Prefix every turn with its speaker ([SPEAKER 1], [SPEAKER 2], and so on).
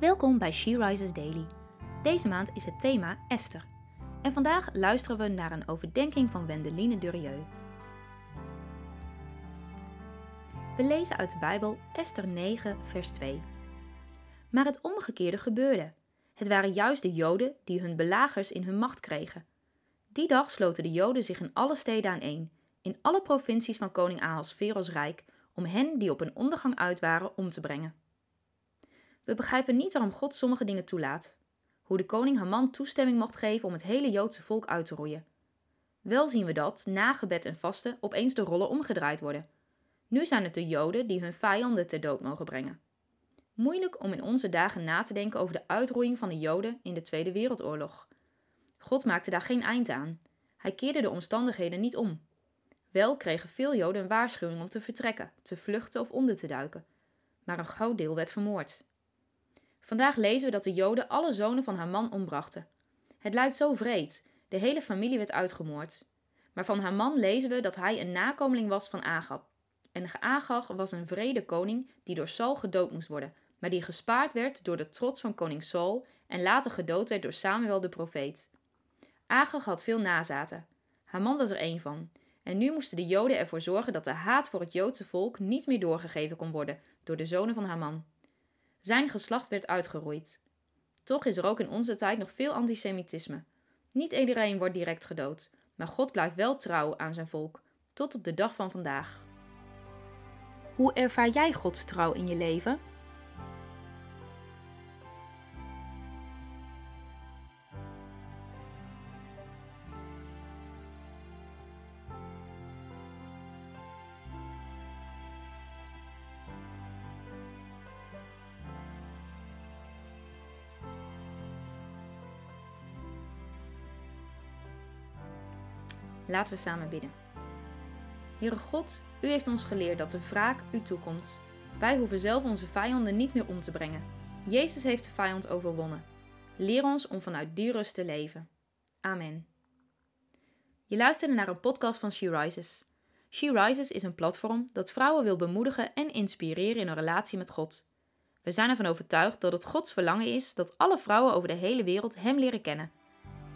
[SPEAKER 1] Welkom bij She Rises Daily. Deze maand is het thema Esther. En vandaag luisteren we naar een overdenking van Wendeline Durieux. We lezen uit de Bijbel Esther 9, vers 2. Maar het omgekeerde gebeurde. Het waren juist de Joden die hun belagers in hun macht kregen. Die dag sloten de Joden zich in alle steden aan één, in alle provincies van koning Ahasveros rijk, om hen die op een ondergang uit waren om te brengen. We begrijpen niet waarom God sommige dingen toelaat. Hoe de koning Haman toestemming mocht geven om het hele Joodse volk uit te roeien. Wel zien we dat, na gebed en vasten, opeens de rollen omgedraaid worden. Nu zijn het de Joden die hun vijanden ter dood mogen brengen. Moeilijk om in onze dagen na te denken over de uitroeiing van de Joden in de Tweede Wereldoorlog. God maakte daar geen eind aan. Hij keerde de omstandigheden niet om. Wel kregen veel Joden een waarschuwing om te vertrekken, te vluchten of onder te duiken. Maar een groot deel werd vermoord. Vandaag lezen we dat de Joden alle zonen van haar man ombrachten. Het lijkt zo vreed. De hele familie werd uitgemoord. Maar van haar man lezen we dat hij een nakomeling was van Agab. En Agag was een vrede koning die door Saul gedood moest worden, maar die gespaard werd door de trots van koning Saul en later gedood werd door Samuel de profeet. Agag had veel nazaten. Haar man was er één van. En nu moesten de Joden ervoor zorgen dat de haat voor het Joodse volk niet meer doorgegeven kon worden door de zonen van haar man. Zijn geslacht werd uitgeroeid. Toch is er ook in onze tijd nog veel antisemitisme. Niet iedereen wordt direct gedood, maar God blijft wel trouw aan zijn volk, tot op de dag van vandaag. Hoe ervaar jij Gods trouw in je leven? Laten we samen bidden. Heere God, u heeft ons geleerd dat de wraak u toekomt. Wij hoeven zelf onze vijanden niet meer om te brengen. Jezus heeft de vijand overwonnen. Leer ons om vanuit die rust te leven. Amen. Je luisterde naar een podcast van She Rises. She Rises is een platform dat vrouwen wil bemoedigen en inspireren in een relatie met God. We zijn ervan overtuigd dat het Gods verlangen is dat alle vrouwen over de hele wereld Hem leren kennen.